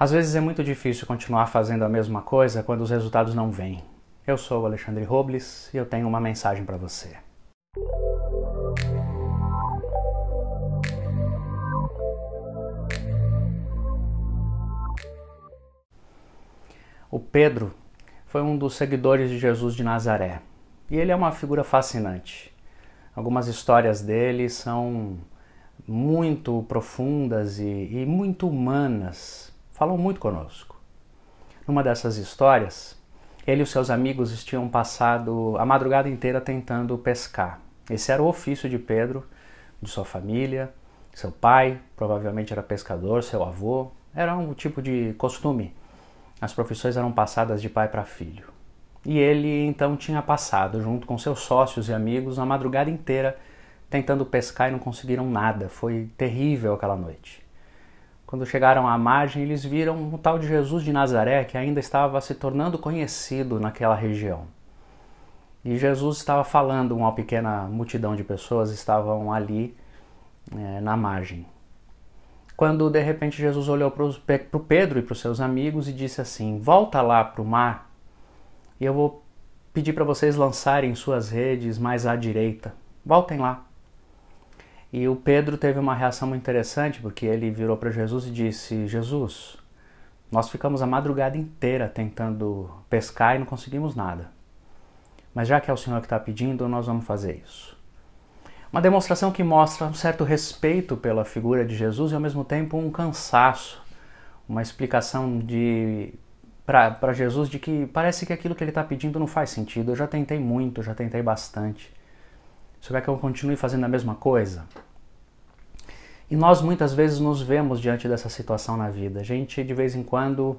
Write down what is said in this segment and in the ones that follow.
Às vezes é muito difícil continuar fazendo a mesma coisa quando os resultados não vêm. Eu sou o Alexandre Robles e eu tenho uma mensagem para você. O Pedro foi um dos seguidores de Jesus de Nazaré e ele é uma figura fascinante. Algumas histórias dele são muito profundas e, e muito humanas, falam muito conosco. Numa dessas histórias, ele e os seus amigos tinham passado a madrugada inteira tentando pescar. Esse era o ofício de Pedro, de sua família, seu pai provavelmente era pescador, seu avô, era um tipo de costume. As profissões eram passadas de pai para filho. E ele então tinha passado, junto com seus sócios e amigos, a madrugada inteira tentando pescar e não conseguiram nada. Foi terrível aquela noite. Quando chegaram à margem, eles viram o tal de Jesus de Nazaré que ainda estava se tornando conhecido naquela região. E Jesus estava falando, uma pequena multidão de pessoas estavam ali é, na margem. Quando de repente Jesus olhou para o Pedro e para os seus amigos e disse assim: Volta lá para o mar e eu vou pedir para vocês lançarem suas redes mais à direita. Voltem lá. E o Pedro teve uma reação muito interessante, porque ele virou para Jesus e disse: Jesus, nós ficamos a madrugada inteira tentando pescar e não conseguimos nada. Mas já que é o Senhor que está pedindo, nós vamos fazer isso. Uma demonstração que mostra um certo respeito pela figura de Jesus e ao mesmo tempo um cansaço, uma explicação de para Jesus de que parece que aquilo que ele está pedindo não faz sentido. Eu já tentei muito, já tentei bastante. Quer que eu continue fazendo a mesma coisa? E nós muitas vezes nos vemos diante dessa situação na vida. A gente de vez em quando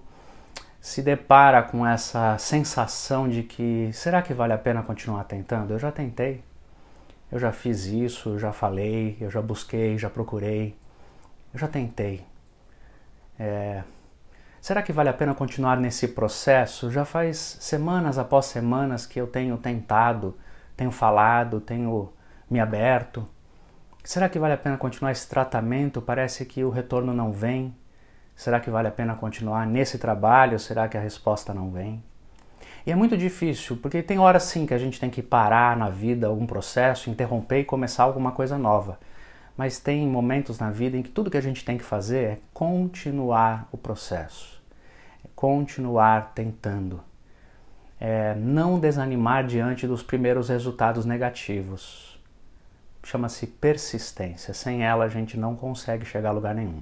se depara com essa sensação de que será que vale a pena continuar tentando? Eu já tentei. Eu já fiz isso, eu já falei, eu já busquei, já procurei. Eu já tentei. É... Será que vale a pena continuar nesse processo? Já faz semanas após semanas que eu tenho tentado tenho falado, tenho me aberto. Será que vale a pena continuar esse tratamento? Parece que o retorno não vem. Será que vale a pena continuar nesse trabalho? Será que a resposta não vem? E é muito difícil, porque tem horas sim que a gente tem que parar na vida algum processo, interromper e começar alguma coisa nova. Mas tem momentos na vida em que tudo que a gente tem que fazer é continuar o processo, é continuar tentando é, não desanimar diante dos primeiros resultados negativos. Chama-se persistência. Sem ela a gente não consegue chegar a lugar nenhum.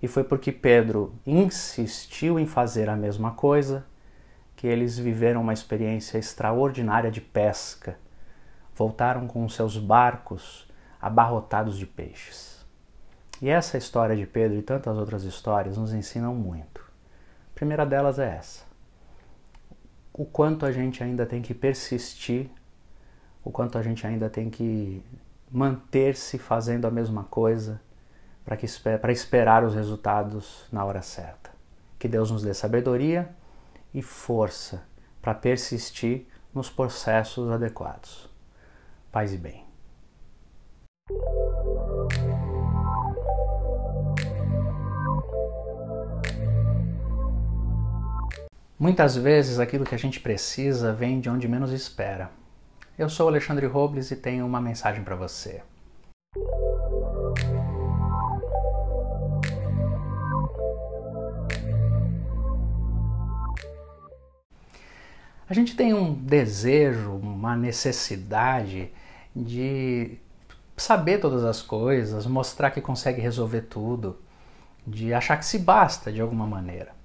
E foi porque Pedro insistiu em fazer a mesma coisa que eles viveram uma experiência extraordinária de pesca. Voltaram com seus barcos abarrotados de peixes. E essa história de Pedro e tantas outras histórias nos ensinam muito. A primeira delas é essa o quanto a gente ainda tem que persistir, o quanto a gente ainda tem que manter-se fazendo a mesma coisa para esperar os resultados na hora certa. Que Deus nos dê sabedoria e força para persistir nos processos adequados. Paz e bem. Muitas vezes aquilo que a gente precisa vem de onde menos espera. Eu sou Alexandre Robles e tenho uma mensagem para você. A gente tem um desejo, uma necessidade de saber todas as coisas, mostrar que consegue resolver tudo, de achar que se basta de alguma maneira.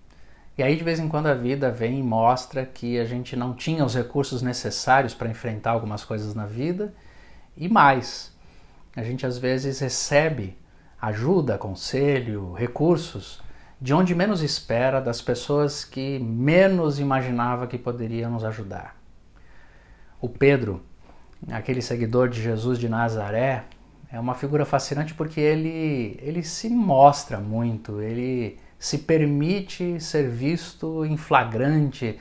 E aí de vez em quando a vida vem e mostra que a gente não tinha os recursos necessários para enfrentar algumas coisas na vida e mais. A gente às vezes recebe ajuda, conselho, recursos de onde menos espera das pessoas que menos imaginava que poderiam nos ajudar. O Pedro, aquele seguidor de Jesus de Nazaré, é uma figura fascinante porque ele ele se mostra muito, ele se permite ser visto em flagrante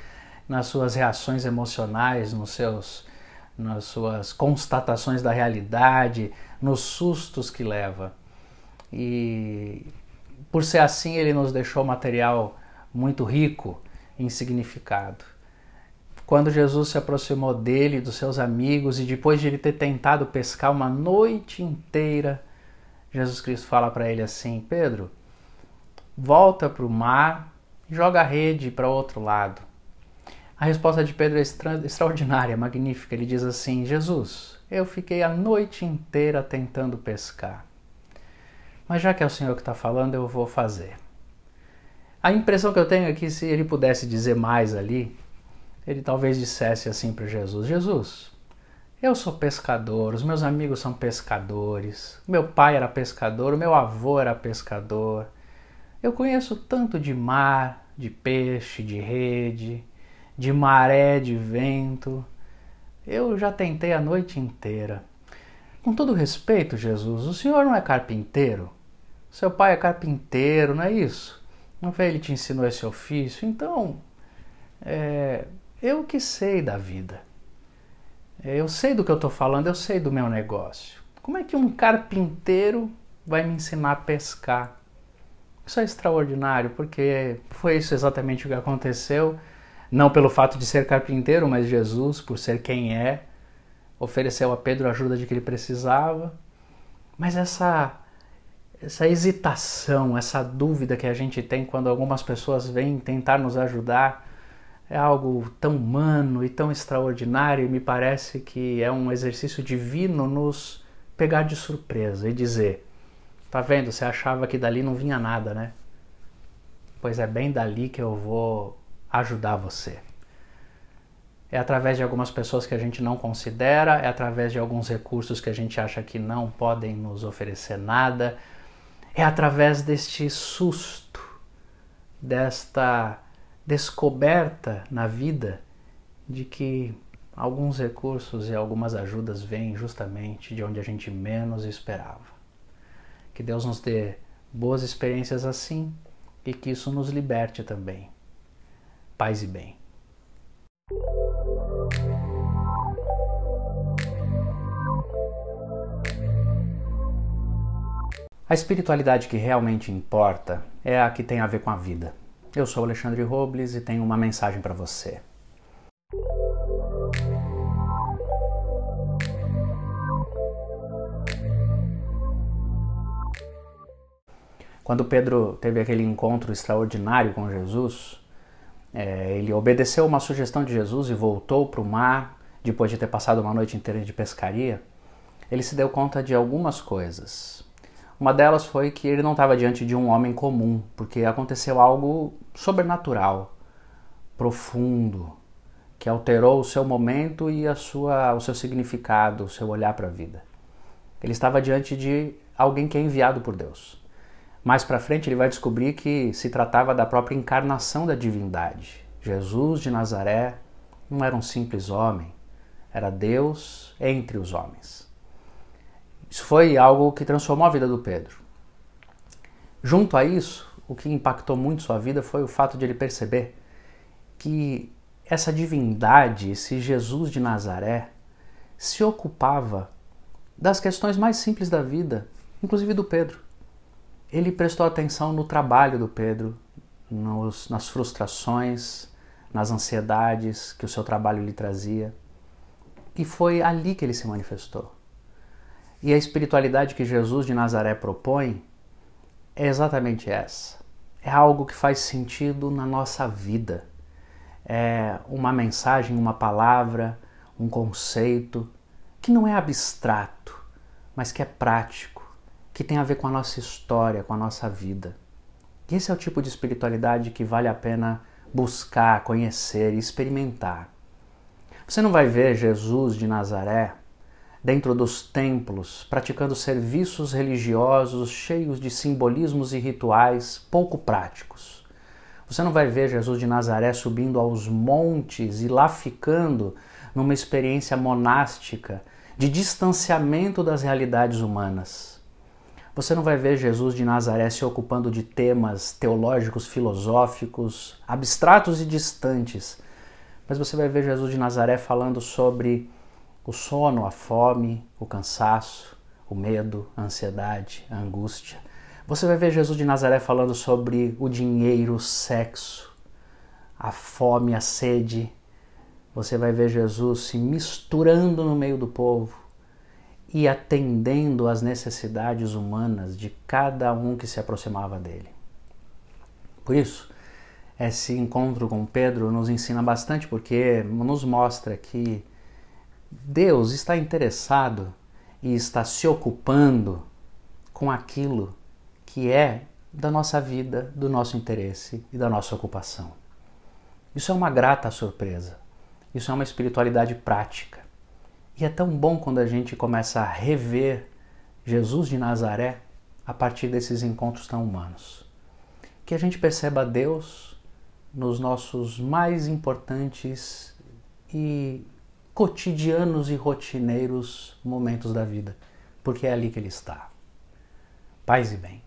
nas suas reações emocionais, nos seus, nas suas constatações da realidade, nos sustos que leva. E por ser assim, ele nos deixou material muito rico em significado. Quando Jesus se aproximou dele, dos seus amigos, e depois de ele ter tentado pescar uma noite inteira, Jesus Cristo fala para ele assim: Pedro, volta para o mar joga a rede para outro lado. A resposta de Pedro é extra extraordinária, magnífica. Ele diz assim: Jesus, eu fiquei a noite inteira tentando pescar. Mas já que é o Senhor que está falando, eu vou fazer. A impressão que eu tenho é que se ele pudesse dizer mais ali, ele talvez dissesse assim para Jesus: Jesus, eu sou pescador, os meus amigos são pescadores, meu pai era pescador, o meu avô era pescador. Eu conheço tanto de mar, de peixe, de rede, de maré, de vento. Eu já tentei a noite inteira. Com todo respeito, Jesus, o senhor não é carpinteiro? Seu pai é carpinteiro, não é isso? Não foi ele que te ensinou esse ofício? Então, é, eu que sei da vida. Eu sei do que eu estou falando, eu sei do meu negócio. Como é que um carpinteiro vai me ensinar a pescar? Isso é extraordinário, porque foi isso exatamente o que aconteceu. Não pelo fato de ser carpinteiro, mas Jesus, por ser quem é, ofereceu a Pedro a ajuda de que ele precisava. Mas essa essa hesitação, essa dúvida que a gente tem quando algumas pessoas vêm tentar nos ajudar é algo tão humano e tão extraordinário e me parece que é um exercício divino nos pegar de surpresa e dizer: Tá vendo? Você achava que dali não vinha nada, né? Pois é bem dali que eu vou ajudar você. É através de algumas pessoas que a gente não considera, é através de alguns recursos que a gente acha que não podem nos oferecer nada é através deste susto, desta descoberta na vida de que alguns recursos e algumas ajudas vêm justamente de onde a gente menos esperava. Que Deus nos dê boas experiências assim e que isso nos liberte também. Paz e bem. A espiritualidade que realmente importa é a que tem a ver com a vida. Eu sou Alexandre Robles e tenho uma mensagem para você. Quando Pedro teve aquele encontro extraordinário com Jesus, é, ele obedeceu uma sugestão de Jesus e voltou para o mar depois de ter passado uma noite inteira de pescaria. Ele se deu conta de algumas coisas. Uma delas foi que ele não estava diante de um homem comum, porque aconteceu algo sobrenatural, profundo, que alterou o seu momento e a sua, o seu significado, o seu olhar para a vida. Ele estava diante de alguém que é enviado por Deus. Mais para frente ele vai descobrir que se tratava da própria encarnação da divindade. Jesus de Nazaré não era um simples homem, era Deus entre os homens. Isso foi algo que transformou a vida do Pedro. Junto a isso, o que impactou muito sua vida foi o fato de ele perceber que essa divindade, esse Jesus de Nazaré, se ocupava das questões mais simples da vida, inclusive do Pedro. Ele prestou atenção no trabalho do Pedro, nos, nas frustrações, nas ansiedades que o seu trabalho lhe trazia. E foi ali que ele se manifestou. E a espiritualidade que Jesus de Nazaré propõe é exatamente essa. É algo que faz sentido na nossa vida. É uma mensagem, uma palavra, um conceito que não é abstrato, mas que é prático, que tem a ver com a nossa história, com a nossa vida. E esse é o tipo de espiritualidade que vale a pena buscar, conhecer e experimentar. Você não vai ver Jesus de Nazaré dentro dos templos, praticando serviços religiosos cheios de simbolismos e rituais pouco práticos. Você não vai ver Jesus de Nazaré subindo aos montes e lá ficando numa experiência monástica de distanciamento das realidades humanas. Você não vai ver Jesus de Nazaré se ocupando de temas teológicos, filosóficos, abstratos e distantes, mas você vai ver Jesus de Nazaré falando sobre o sono, a fome, o cansaço, o medo, a ansiedade, a angústia. Você vai ver Jesus de Nazaré falando sobre o dinheiro, o sexo, a fome, a sede. Você vai ver Jesus se misturando no meio do povo e atendendo às necessidades humanas de cada um que se aproximava dele. Por isso, esse encontro com Pedro nos ensina bastante porque nos mostra que Deus está interessado e está se ocupando com aquilo que é da nossa vida, do nosso interesse e da nossa ocupação. Isso é uma grata surpresa. Isso é uma espiritualidade prática. E é tão bom quando a gente começa a rever Jesus de Nazaré a partir desses encontros tão humanos. Que a gente perceba Deus nos nossos mais importantes e cotidianos e rotineiros momentos da vida, porque é ali que Ele está. Paz e bem.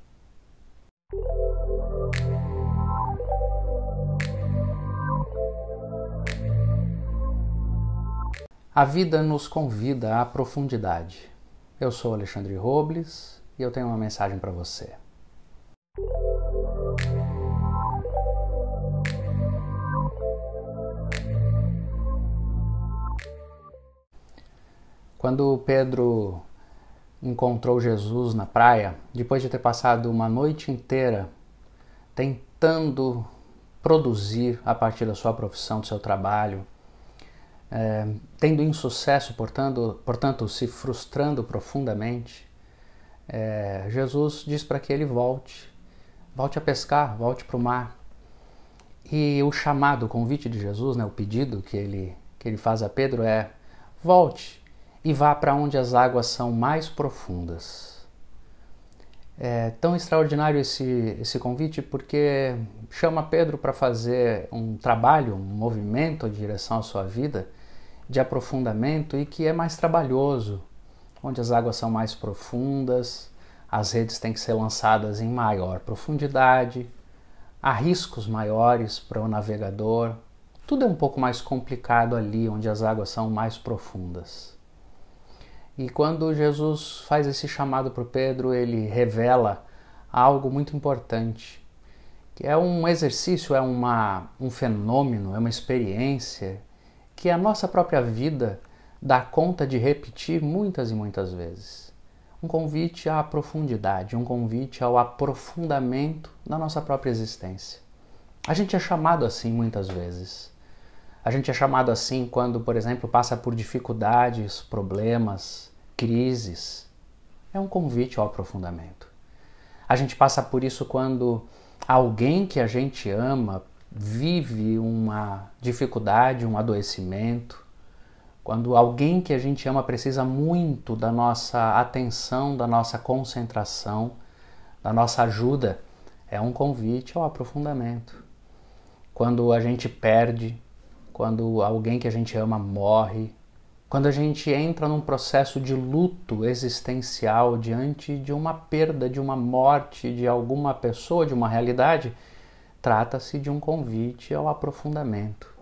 A vida nos convida à profundidade. Eu sou Alexandre Robles e eu tenho uma mensagem para você. Quando Pedro encontrou Jesus na praia, depois de ter passado uma noite inteira tentando produzir a partir da sua profissão, do seu trabalho, é, tendo insucesso, portanto, portanto, se frustrando profundamente, é, Jesus diz para que ele volte, volte a pescar, volte para o mar. E o chamado, o convite de Jesus, né, o pedido que ele, que ele faz a Pedro é: volte e vá para onde as águas são mais profundas. É tão extraordinário esse, esse convite porque chama Pedro para fazer um trabalho, um movimento em direção à sua vida de aprofundamento e que é mais trabalhoso, onde as águas são mais profundas, as redes têm que ser lançadas em maior profundidade, há riscos maiores para o navegador, tudo é um pouco mais complicado ali, onde as águas são mais profundas. E quando Jesus faz esse chamado para Pedro, ele revela algo muito importante, que é um exercício, é uma, um fenômeno, é uma experiência que a nossa própria vida dá conta de repetir muitas e muitas vezes. Um convite à profundidade, um convite ao aprofundamento da nossa própria existência. A gente é chamado assim muitas vezes. A gente é chamado assim quando, por exemplo, passa por dificuldades, problemas, crises. É um convite ao aprofundamento. A gente passa por isso quando alguém que a gente ama vive uma dificuldade, um adoecimento, quando alguém que a gente ama precisa muito da nossa atenção, da nossa concentração, da nossa ajuda, é um convite ao aprofundamento. Quando a gente perde, quando alguém que a gente ama morre, quando a gente entra num processo de luto existencial diante de uma perda, de uma morte de alguma pessoa, de uma realidade, Trata-se de um convite ao aprofundamento.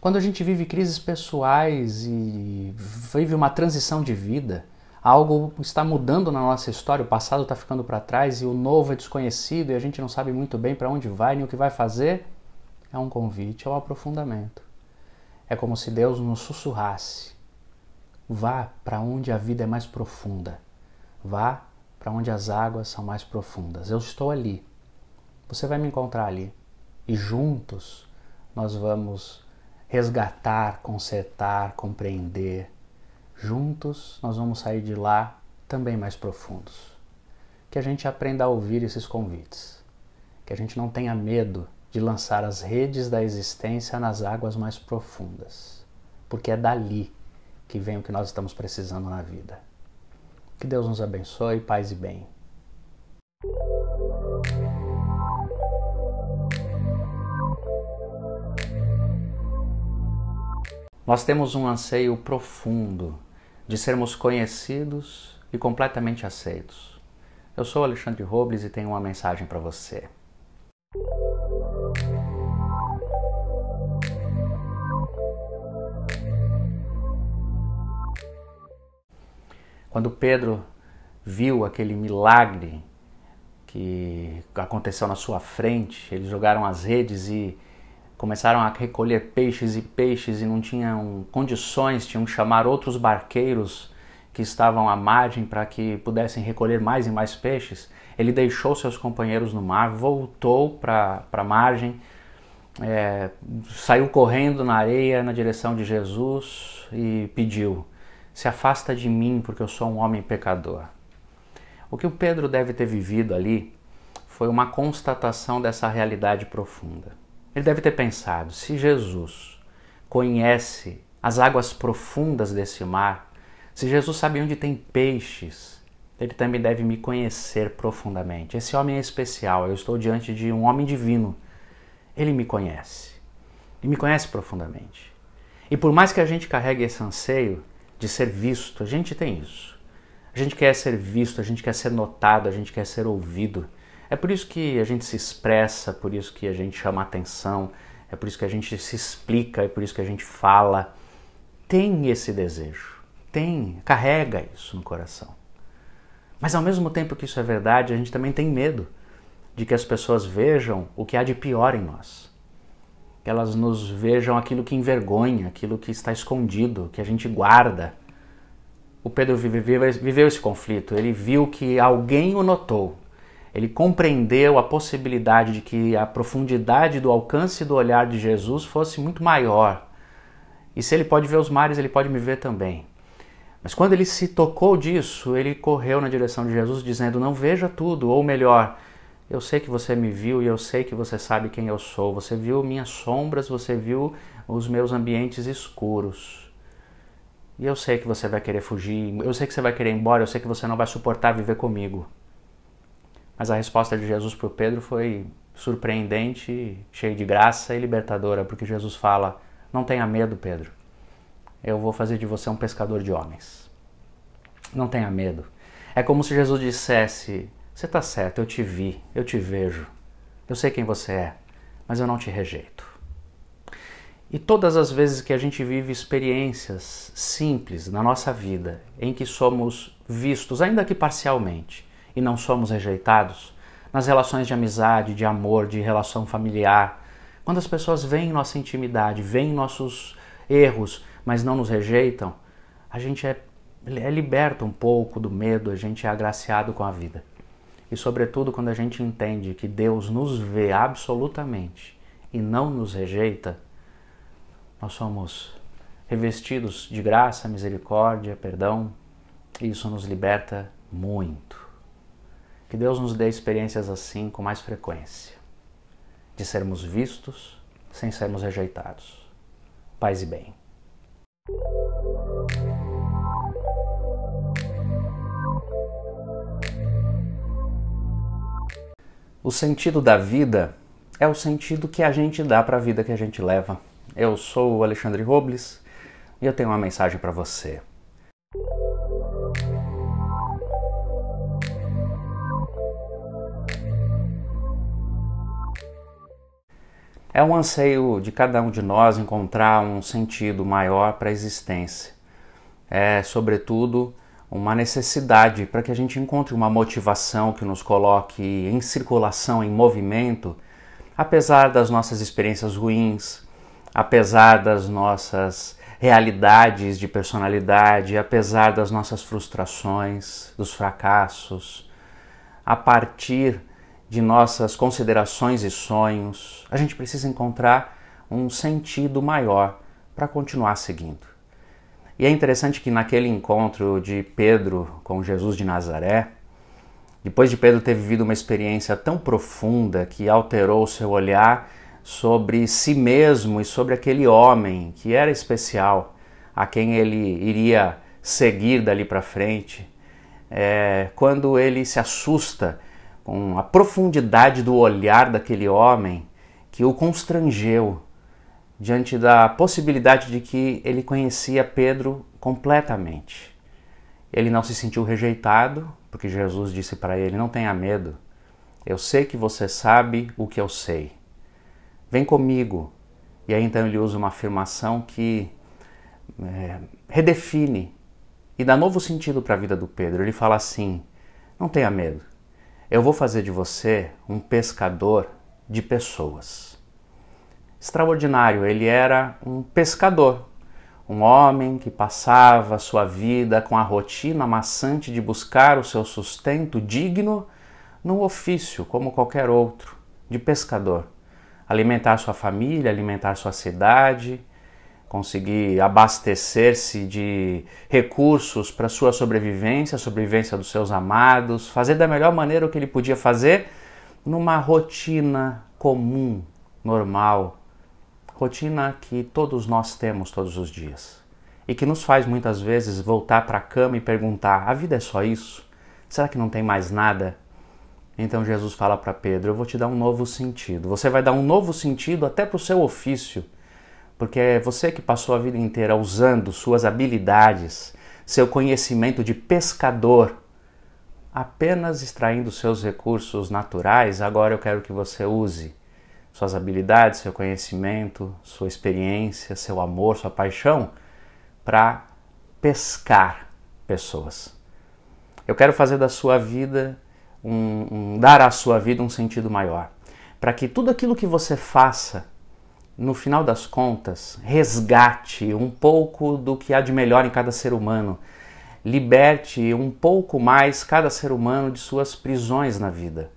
Quando a gente vive crises pessoais e vive uma transição de vida, algo está mudando na nossa história, o passado está ficando para trás e o novo é desconhecido e a gente não sabe muito bem para onde vai nem o que vai fazer, é um convite ao aprofundamento. É como se Deus nos sussurrasse: vá para onde a vida é mais profunda, vá para onde as águas são mais profundas. Eu estou ali você vai me encontrar ali. E juntos nós vamos resgatar, consertar, compreender. Juntos nós vamos sair de lá também mais profundos. Que a gente aprenda a ouvir esses convites. Que a gente não tenha medo de lançar as redes da existência nas águas mais profundas. Porque é dali que vem o que nós estamos precisando na vida. Que Deus nos abençoe, paz e bem. Nós temos um anseio profundo de sermos conhecidos e completamente aceitos. Eu sou Alexandre Robles e tenho uma mensagem para você. Quando Pedro viu aquele milagre que aconteceu na sua frente. Eles jogaram as redes e começaram a recolher peixes e peixes e não tinham condições, tinham que chamar outros barqueiros que estavam à margem para que pudessem recolher mais e mais peixes. Ele deixou seus companheiros no mar, voltou para a margem, é, saiu correndo na areia na direção de Jesus e pediu: Se afasta de mim, porque eu sou um homem pecador. O que o Pedro deve ter vivido ali foi uma constatação dessa realidade profunda. Ele deve ter pensado: se Jesus conhece as águas profundas desse mar, se Jesus sabe onde tem peixes, ele também deve me conhecer profundamente. Esse homem é especial, eu estou diante de um homem divino. Ele me conhece. Ele me conhece profundamente. E por mais que a gente carregue esse anseio de ser visto, a gente tem isso. A gente quer ser visto, a gente quer ser notado, a gente quer ser ouvido. É por isso que a gente se expressa, por isso que a gente chama atenção, é por isso que a gente se explica, é por isso que a gente fala. Tem esse desejo, tem, carrega isso no coração. Mas ao mesmo tempo que isso é verdade, a gente também tem medo de que as pessoas vejam o que há de pior em nós. Que elas nos vejam aquilo que envergonha, aquilo que está escondido, que a gente guarda. O Pedro viveu, esse conflito, ele viu que alguém o notou, ele compreendeu a possibilidade de que a profundidade do alcance do olhar de Jesus fosse muito maior. E se ele pode ver os mares, ele pode me ver também. Mas quando ele se tocou disso, ele correu na direção de Jesus, dizendo: Não veja tudo, ou melhor, eu sei que você me viu e eu sei que você sabe quem eu sou. Você viu minhas sombras, você viu os meus ambientes escuros. E eu sei que você vai querer fugir, eu sei que você vai querer ir embora, eu sei que você não vai suportar viver comigo. Mas a resposta de Jesus para Pedro foi surpreendente, cheia de graça e libertadora, porque Jesus fala: Não tenha medo, Pedro. Eu vou fazer de você um pescador de homens. Não tenha medo. É como se Jesus dissesse: Você está certo, eu te vi, eu te vejo, eu sei quem você é, mas eu não te rejeito. E todas as vezes que a gente vive experiências simples na nossa vida, em que somos vistos, ainda que parcialmente, e não somos rejeitados, nas relações de amizade, de amor, de relação familiar, quando as pessoas veem nossa intimidade, veem nossos erros, mas não nos rejeitam, a gente é, é liberto um pouco do medo, a gente é agraciado com a vida. E, sobretudo, quando a gente entende que Deus nos vê absolutamente e não nos rejeita, nós somos revestidos de graça, misericórdia, perdão, e isso nos liberta muito. Que Deus nos dê experiências assim com mais frequência, de sermos vistos sem sermos rejeitados. Paz e bem. O sentido da vida é o sentido que a gente dá para a vida que a gente leva. Eu sou o Alexandre Robles e eu tenho uma mensagem para você. É um anseio de cada um de nós encontrar um sentido maior para a existência. É, sobretudo, uma necessidade para que a gente encontre uma motivação que nos coloque em circulação, em movimento, apesar das nossas experiências ruins, apesar das nossas realidades de personalidade, apesar das nossas frustrações, dos fracassos, a partir de nossas considerações e sonhos, a gente precisa encontrar um sentido maior para continuar seguindo. E é interessante que naquele encontro de Pedro com Jesus de Nazaré, depois de Pedro ter vivido uma experiência tão profunda que alterou seu olhar sobre si mesmo e sobre aquele homem que era especial, a quem ele iria seguir dali para frente, é, quando ele se assusta com a profundidade do olhar daquele homem que o constrangeu diante da possibilidade de que ele conhecia Pedro completamente. Ele não se sentiu rejeitado, porque Jesus disse para ele: Não tenha medo, eu sei que você sabe o que eu sei. Vem comigo. E aí então ele usa uma afirmação que é, redefine e dá novo sentido para a vida do Pedro. Ele fala assim: Não tenha medo eu vou fazer de você um pescador de pessoas. Extraordinário, ele era um pescador, um homem que passava sua vida com a rotina maçante de buscar o seu sustento digno num ofício como qualquer outro, de pescador. Alimentar sua família, alimentar sua cidade, conseguir abastecer-se de recursos para sua sobrevivência, a sobrevivência dos seus amados, fazer da melhor maneira o que ele podia fazer numa rotina comum, normal, rotina que todos nós temos todos os dias e que nos faz muitas vezes voltar para a cama e perguntar: a vida é só isso? Será que não tem mais nada? Então Jesus fala para Pedro: eu vou te dar um novo sentido. Você vai dar um novo sentido até para o seu ofício porque é você que passou a vida inteira usando suas habilidades, seu conhecimento de pescador, apenas extraindo seus recursos naturais, agora eu quero que você use suas habilidades, seu conhecimento, sua experiência, seu amor, sua paixão para pescar pessoas. Eu quero fazer da sua vida um, um dar à sua vida um sentido maior, para que tudo aquilo que você faça no final das contas, resgate um pouco do que há de melhor em cada ser humano. Liberte um pouco mais cada ser humano de suas prisões na vida.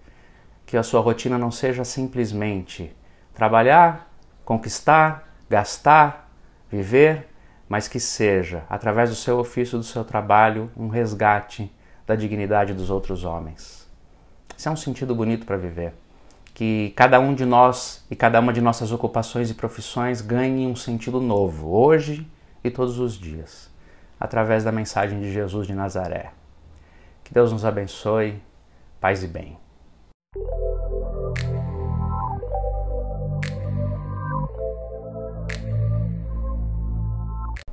Que a sua rotina não seja simplesmente trabalhar, conquistar, gastar, viver, mas que seja, através do seu ofício, do seu trabalho, um resgate da dignidade dos outros homens. Isso é um sentido bonito para viver que cada um de nós e cada uma de nossas ocupações e profissões ganhe um sentido novo, hoje e todos os dias, através da mensagem de Jesus de Nazaré. Que Deus nos abençoe, paz e bem.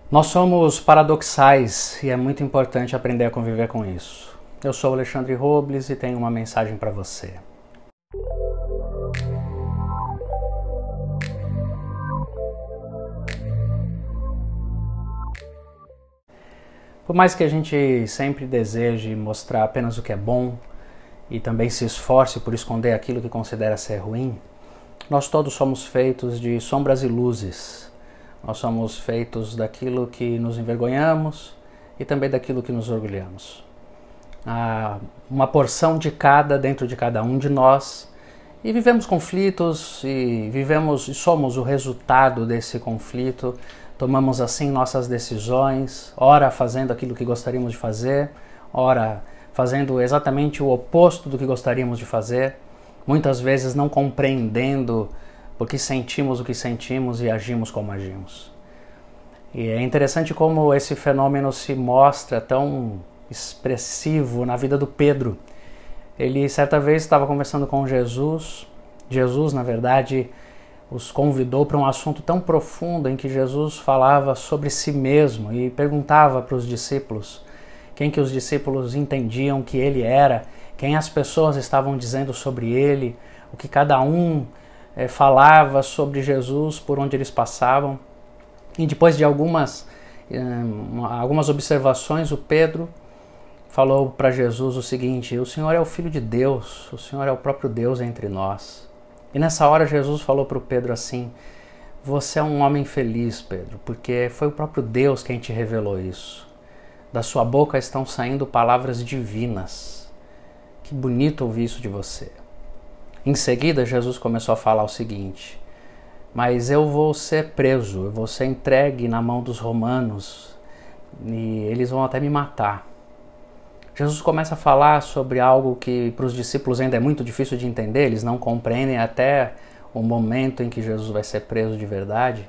Nós somos paradoxais e é muito importante aprender a conviver com isso. Eu sou Alexandre Robles e tenho uma mensagem para você. Por mais que a gente sempre deseje mostrar apenas o que é bom e também se esforce por esconder aquilo que considera ser ruim, nós todos somos feitos de sombras e luzes. Nós somos feitos daquilo que nos envergonhamos e também daquilo que nos orgulhamos. Há uma porção de cada dentro de cada um de nós e vivemos conflitos e vivemos e somos o resultado desse conflito tomamos assim nossas decisões, ora fazendo aquilo que gostaríamos de fazer, ora fazendo exatamente o oposto do que gostaríamos de fazer, muitas vezes não compreendendo porque sentimos o que sentimos e agimos como agimos. E é interessante como esse fenômeno se mostra tão expressivo na vida do Pedro. Ele certa vez estava conversando com Jesus. Jesus, na verdade, os convidou para um assunto tão profundo em que Jesus falava sobre si mesmo e perguntava para os discípulos quem que os discípulos entendiam que ele era, quem as pessoas estavam dizendo sobre ele, o que cada um é, falava sobre Jesus por onde eles passavam. E depois de algumas, é, algumas observações, o Pedro falou para Jesus o seguinte: O Senhor é o Filho de Deus, o Senhor é o próprio Deus entre nós. E nessa hora Jesus falou para o Pedro assim: Você é um homem feliz, Pedro, porque foi o próprio Deus quem te revelou isso. Da sua boca estão saindo palavras divinas. Que bonito ouvir isso de você. Em seguida, Jesus começou a falar o seguinte: Mas eu vou ser preso, eu vou ser entregue na mão dos romanos e eles vão até me matar. Jesus começa a falar sobre algo que para os discípulos ainda é muito difícil de entender, eles não compreendem até o momento em que Jesus vai ser preso de verdade.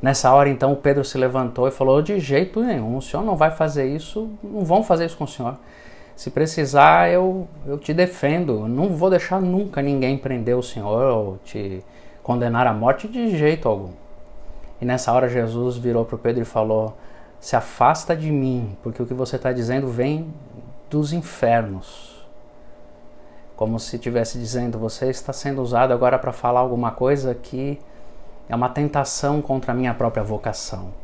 Nessa hora, então, o Pedro se levantou e falou: De jeito nenhum, o senhor não vai fazer isso, não vão fazer isso com o senhor. Se precisar, eu, eu te defendo. Não vou deixar nunca ninguém prender o senhor ou te condenar à morte de jeito algum. E nessa hora, Jesus virou para o Pedro e falou: Se afasta de mim, porque o que você está dizendo vem dos infernos. Como se estivesse dizendo, você está sendo usado agora para falar alguma coisa que é uma tentação contra a minha própria vocação.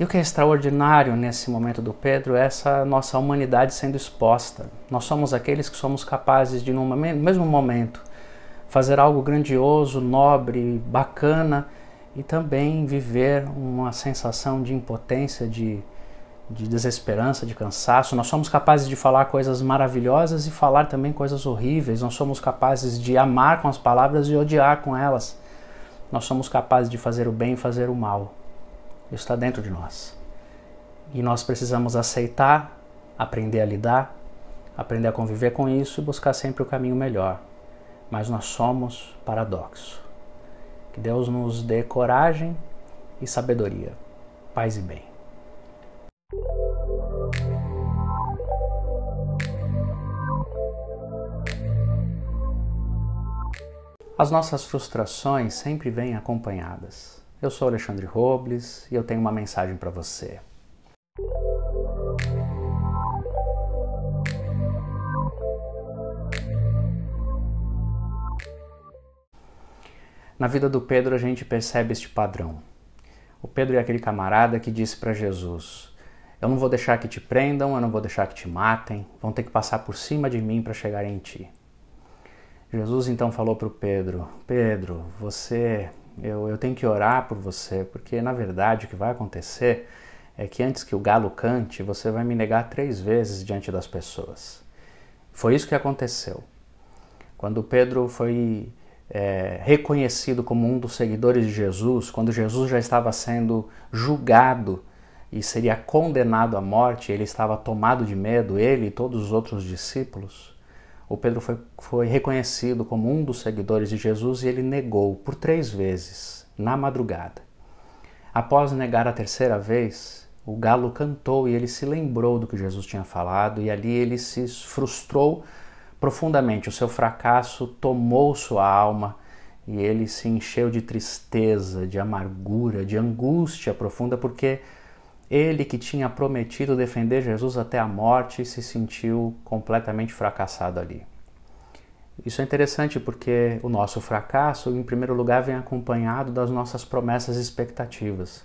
E o que é extraordinário nesse momento do Pedro é essa nossa humanidade sendo exposta. Nós somos aqueles que somos capazes de, no mesmo momento, fazer algo grandioso, nobre, bacana e também viver uma sensação de impotência, de, de desesperança, de cansaço. Nós somos capazes de falar coisas maravilhosas e falar também coisas horríveis. Nós somos capazes de amar com as palavras e odiar com elas. Nós somos capazes de fazer o bem e fazer o mal. Isso está dentro de nós. E nós precisamos aceitar, aprender a lidar, aprender a conviver com isso e buscar sempre o caminho melhor. Mas nós somos paradoxo. Que Deus nos dê coragem e sabedoria, paz e bem. As nossas frustrações sempre vêm acompanhadas. Eu sou Alexandre Robles e eu tenho uma mensagem para você. Na vida do Pedro a gente percebe este padrão. O Pedro é aquele camarada que disse para Jesus: Eu não vou deixar que te prendam, eu não vou deixar que te matem, vão ter que passar por cima de mim para chegar em ti. Jesus então falou para o Pedro: Pedro, você eu, eu tenho que orar por você, porque na verdade o que vai acontecer é que antes que o galo cante, você vai me negar três vezes diante das pessoas. Foi isso que aconteceu. Quando Pedro foi é, reconhecido como um dos seguidores de Jesus, quando Jesus já estava sendo julgado e seria condenado à morte, ele estava tomado de medo, ele e todos os outros discípulos o Pedro foi, foi reconhecido como um dos seguidores de Jesus e ele negou por três vezes, na madrugada. Após negar a terceira vez, o galo cantou e ele se lembrou do que Jesus tinha falado e ali ele se frustrou profundamente. O seu fracasso tomou sua alma e ele se encheu de tristeza, de amargura, de angústia profunda porque ele que tinha prometido defender Jesus até a morte se sentiu completamente fracassado ali. Isso é interessante porque o nosso fracasso, em primeiro lugar, vem acompanhado das nossas promessas e expectativas.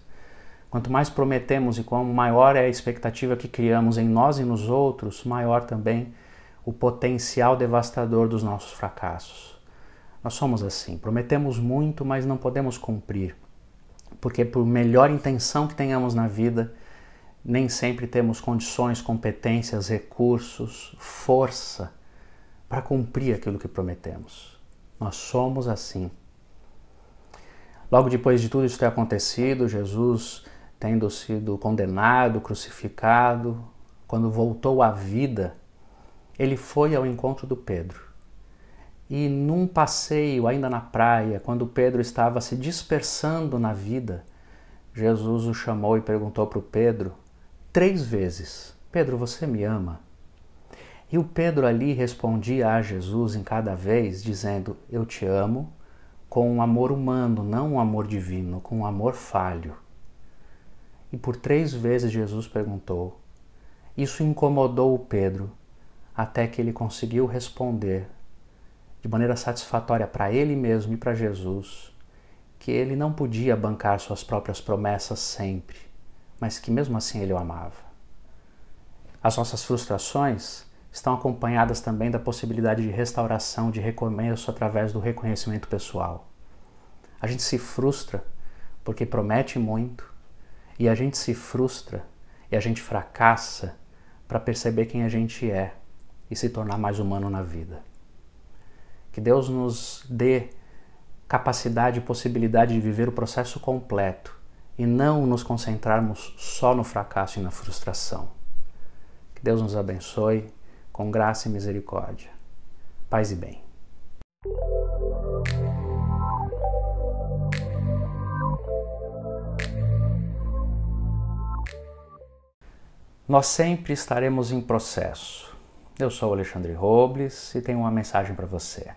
Quanto mais prometemos e quanto maior é a expectativa que criamos em nós e nos outros, maior também o potencial devastador dos nossos fracassos. Nós somos assim, prometemos muito, mas não podemos cumprir porque por melhor intenção que tenhamos na vida, nem sempre temos condições, competências, recursos, força para cumprir aquilo que prometemos. Nós somos assim. Logo depois de tudo isso ter acontecido, Jesus tendo sido condenado, crucificado, quando voltou à vida, ele foi ao encontro do Pedro. E num passeio, ainda na praia, quando Pedro estava se dispersando na vida, Jesus o chamou e perguntou para o Pedro três vezes: Pedro, você me ama? E o Pedro ali respondia a Jesus em cada vez, dizendo: Eu te amo, com um amor humano, não um amor divino, com um amor falho. E por três vezes Jesus perguntou. Isso incomodou o Pedro, até que ele conseguiu responder de maneira satisfatória para ele mesmo e para Jesus que ele não podia bancar suas próprias promessas sempre, mas que mesmo assim ele o amava. As nossas frustrações estão acompanhadas também da possibilidade de restauração, de recomeço através do reconhecimento pessoal. A gente se frustra porque promete muito e a gente se frustra e a gente fracassa para perceber quem a gente é e se tornar mais humano na vida. Que Deus nos dê capacidade e possibilidade de viver o processo completo e não nos concentrarmos só no fracasso e na frustração. Que Deus nos abençoe com graça e misericórdia. Paz e bem. Nós sempre estaremos em processo. Eu sou Alexandre Robles e tenho uma mensagem para você.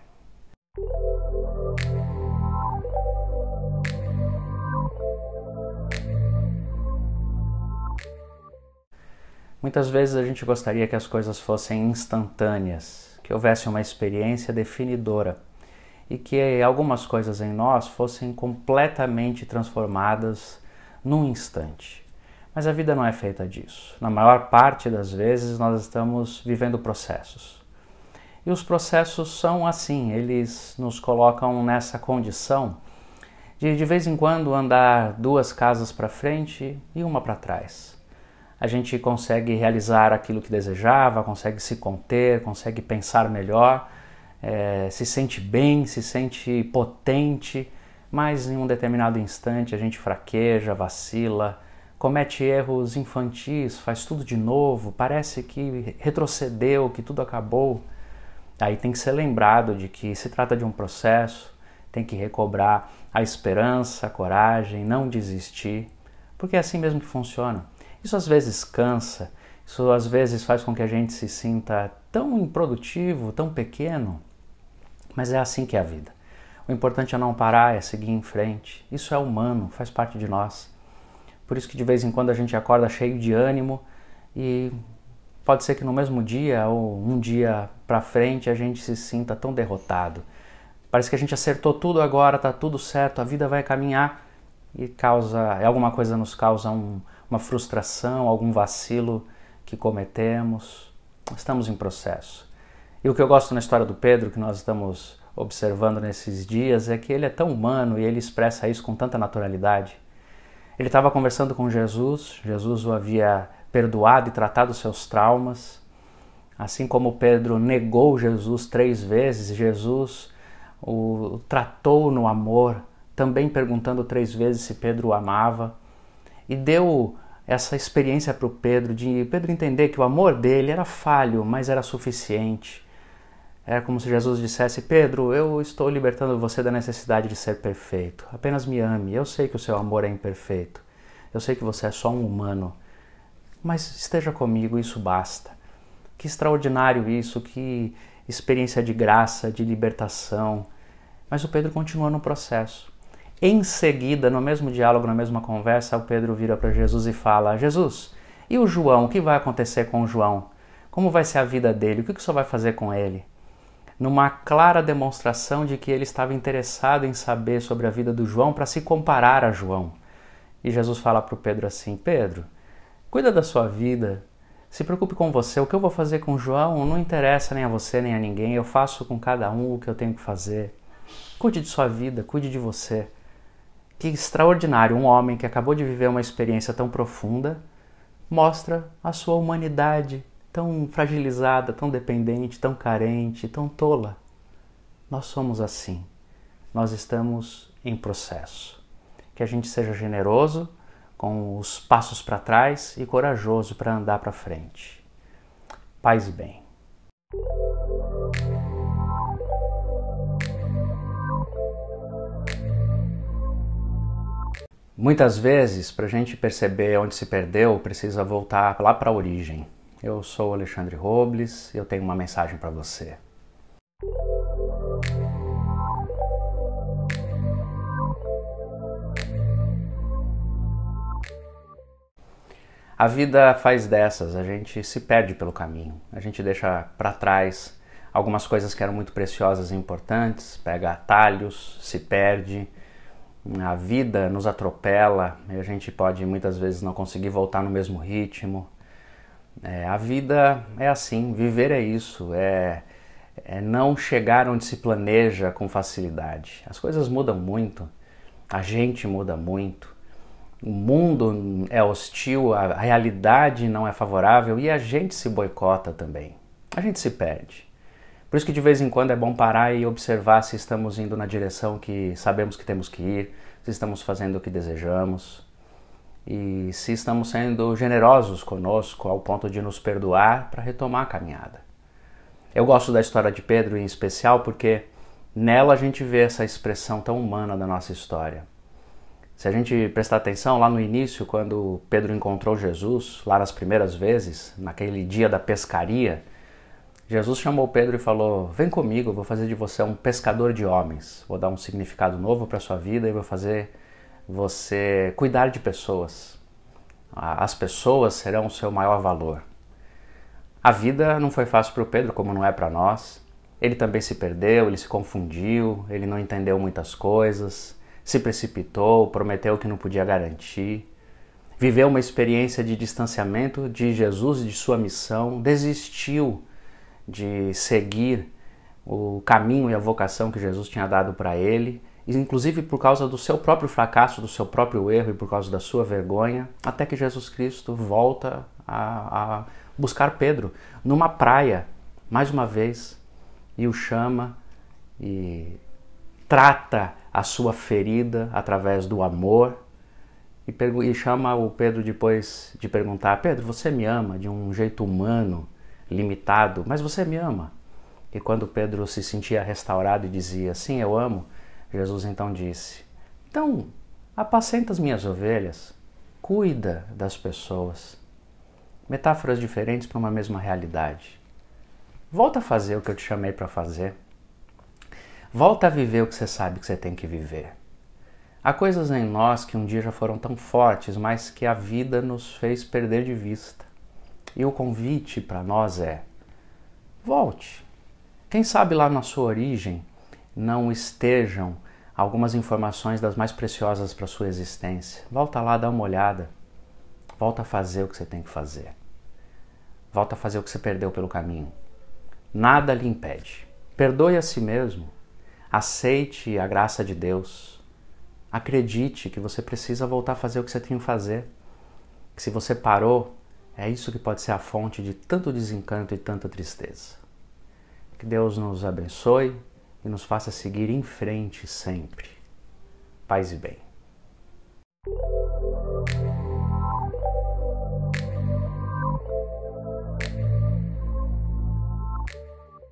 Muitas vezes a gente gostaria que as coisas fossem instantâneas, que houvesse uma experiência definidora e que algumas coisas em nós fossem completamente transformadas num instante. Mas a vida não é feita disso. Na maior parte das vezes nós estamos vivendo processos. E os processos são assim, eles nos colocam nessa condição de de vez em quando andar duas casas para frente e uma para trás. A gente consegue realizar aquilo que desejava, consegue se conter, consegue pensar melhor, é, se sente bem, se sente potente, mas em um determinado instante a gente fraqueja, vacila, comete erros infantis, faz tudo de novo, parece que retrocedeu, que tudo acabou. Aí tem que ser lembrado de que se trata de um processo, tem que recobrar a esperança, a coragem, não desistir, porque é assim mesmo que funciona. Isso às vezes cansa, isso às vezes faz com que a gente se sinta tão improdutivo, tão pequeno, mas é assim que é a vida. O importante é não parar, é seguir em frente. Isso é humano, faz parte de nós. Por isso que de vez em quando a gente acorda cheio de ânimo e pode ser que no mesmo dia ou um dia para frente a gente se sinta tão derrotado. Parece que a gente acertou tudo agora, tá tudo certo, a vida vai caminhar e causa, alguma coisa nos causa um, uma frustração, algum vacilo que cometemos. Estamos em processo. E o que eu gosto na história do Pedro, que nós estamos observando nesses dias, é que ele é tão humano e ele expressa isso com tanta naturalidade. Ele estava conversando com Jesus, Jesus o havia perdoado e tratado seus traumas. Assim como Pedro negou Jesus três vezes, Jesus o tratou no amor, também perguntando três vezes se Pedro o amava, e deu essa experiência para o Pedro, de Pedro entender que o amor dele era falho, mas era suficiente. Era como se Jesus dissesse: Pedro, eu estou libertando você da necessidade de ser perfeito. Apenas me ame. Eu sei que o seu amor é imperfeito. Eu sei que você é só um humano. Mas esteja comigo, isso basta. Que extraordinário isso, que experiência de graça, de libertação. Mas o Pedro continua no processo. Em seguida, no mesmo diálogo, na mesma conversa, o Pedro vira para Jesus e fala: Jesus, e o João? O que vai acontecer com o João? Como vai ser a vida dele? O que o senhor vai fazer com ele? numa clara demonstração de que ele estava interessado em saber sobre a vida do João para se comparar a João. E Jesus fala para o Pedro assim: Pedro, cuida da sua vida, se preocupe com você. O que eu vou fazer com o João não interessa nem a você nem a ninguém. Eu faço com cada um o que eu tenho que fazer. Cuide de sua vida, cuide de você. Que extraordinário! Um homem que acabou de viver uma experiência tão profunda mostra a sua humanidade tão fragilizada, tão dependente, tão carente, tão tola. Nós somos assim. Nós estamos em processo. Que a gente seja generoso com os passos para trás e corajoso para andar para frente. Paz e bem. Muitas vezes, para a gente perceber onde se perdeu, precisa voltar lá para a origem. Eu sou Alexandre Robles e eu tenho uma mensagem para você. A vida faz dessas, a gente se perde pelo caminho, a gente deixa para trás algumas coisas que eram muito preciosas e importantes, pega atalhos, se perde, a vida nos atropela e a gente pode muitas vezes não conseguir voltar no mesmo ritmo, é, a vida é assim, viver é isso, é, é não chegar onde se planeja com facilidade. As coisas mudam muito, a gente muda muito, o mundo é hostil, a realidade não é favorável e a gente se boicota também. A gente se perde. Por isso que de vez em quando é bom parar e observar se estamos indo na direção que sabemos que temos que ir, se estamos fazendo o que desejamos e se estamos sendo generosos conosco ao ponto de nos perdoar para retomar a caminhada. Eu gosto da história de Pedro em especial porque nela a gente vê essa expressão tão humana da nossa história. Se a gente prestar atenção lá no início, quando Pedro encontrou Jesus, lá nas primeiras vezes, naquele dia da pescaria, Jesus chamou Pedro e falou: Vem comigo, vou fazer de você um pescador de homens. Vou dar um significado novo para sua vida e vou fazer você cuidar de pessoas. As pessoas serão o seu maior valor. A vida não foi fácil para o Pedro, como não é para nós. Ele também se perdeu, ele se confundiu, ele não entendeu muitas coisas, se precipitou, prometeu que não podia garantir. viveu uma experiência de distanciamento de Jesus e de sua missão, desistiu de seguir o caminho e a vocação que Jesus tinha dado para ele, inclusive por causa do seu próprio fracasso, do seu próprio erro e por causa da sua vergonha, até que Jesus Cristo volta a, a buscar Pedro numa praia, mais uma vez, e o chama e trata a sua ferida através do amor e, e, chama o Pedro depois de perguntar: Pedro, você me ama de um jeito humano, limitado, mas você me ama? E quando Pedro se sentia restaurado e dizia: Sim, eu amo, Jesus então disse: Então, apacenta as minhas ovelhas, cuida das pessoas. Metáforas diferentes para uma mesma realidade. Volta a fazer o que eu te chamei para fazer. Volta a viver o que você sabe que você tem que viver. Há coisas em nós que um dia já foram tão fortes, mas que a vida nos fez perder de vista. E o convite para nós é: volte. Quem sabe lá na sua origem não estejam algumas informações das mais preciosas para sua existência. Volta lá, dá uma olhada. Volta a fazer o que você tem que fazer. Volta a fazer o que você perdeu pelo caminho. Nada lhe impede. Perdoe a si mesmo. Aceite a graça de Deus Acredite que você precisa voltar a fazer o que você tinha que fazer. Que se você parou, é isso que pode ser a fonte de tanto desencanto e tanta tristeza. Que Deus nos abençoe e nos faça seguir em frente sempre. Paz e bem.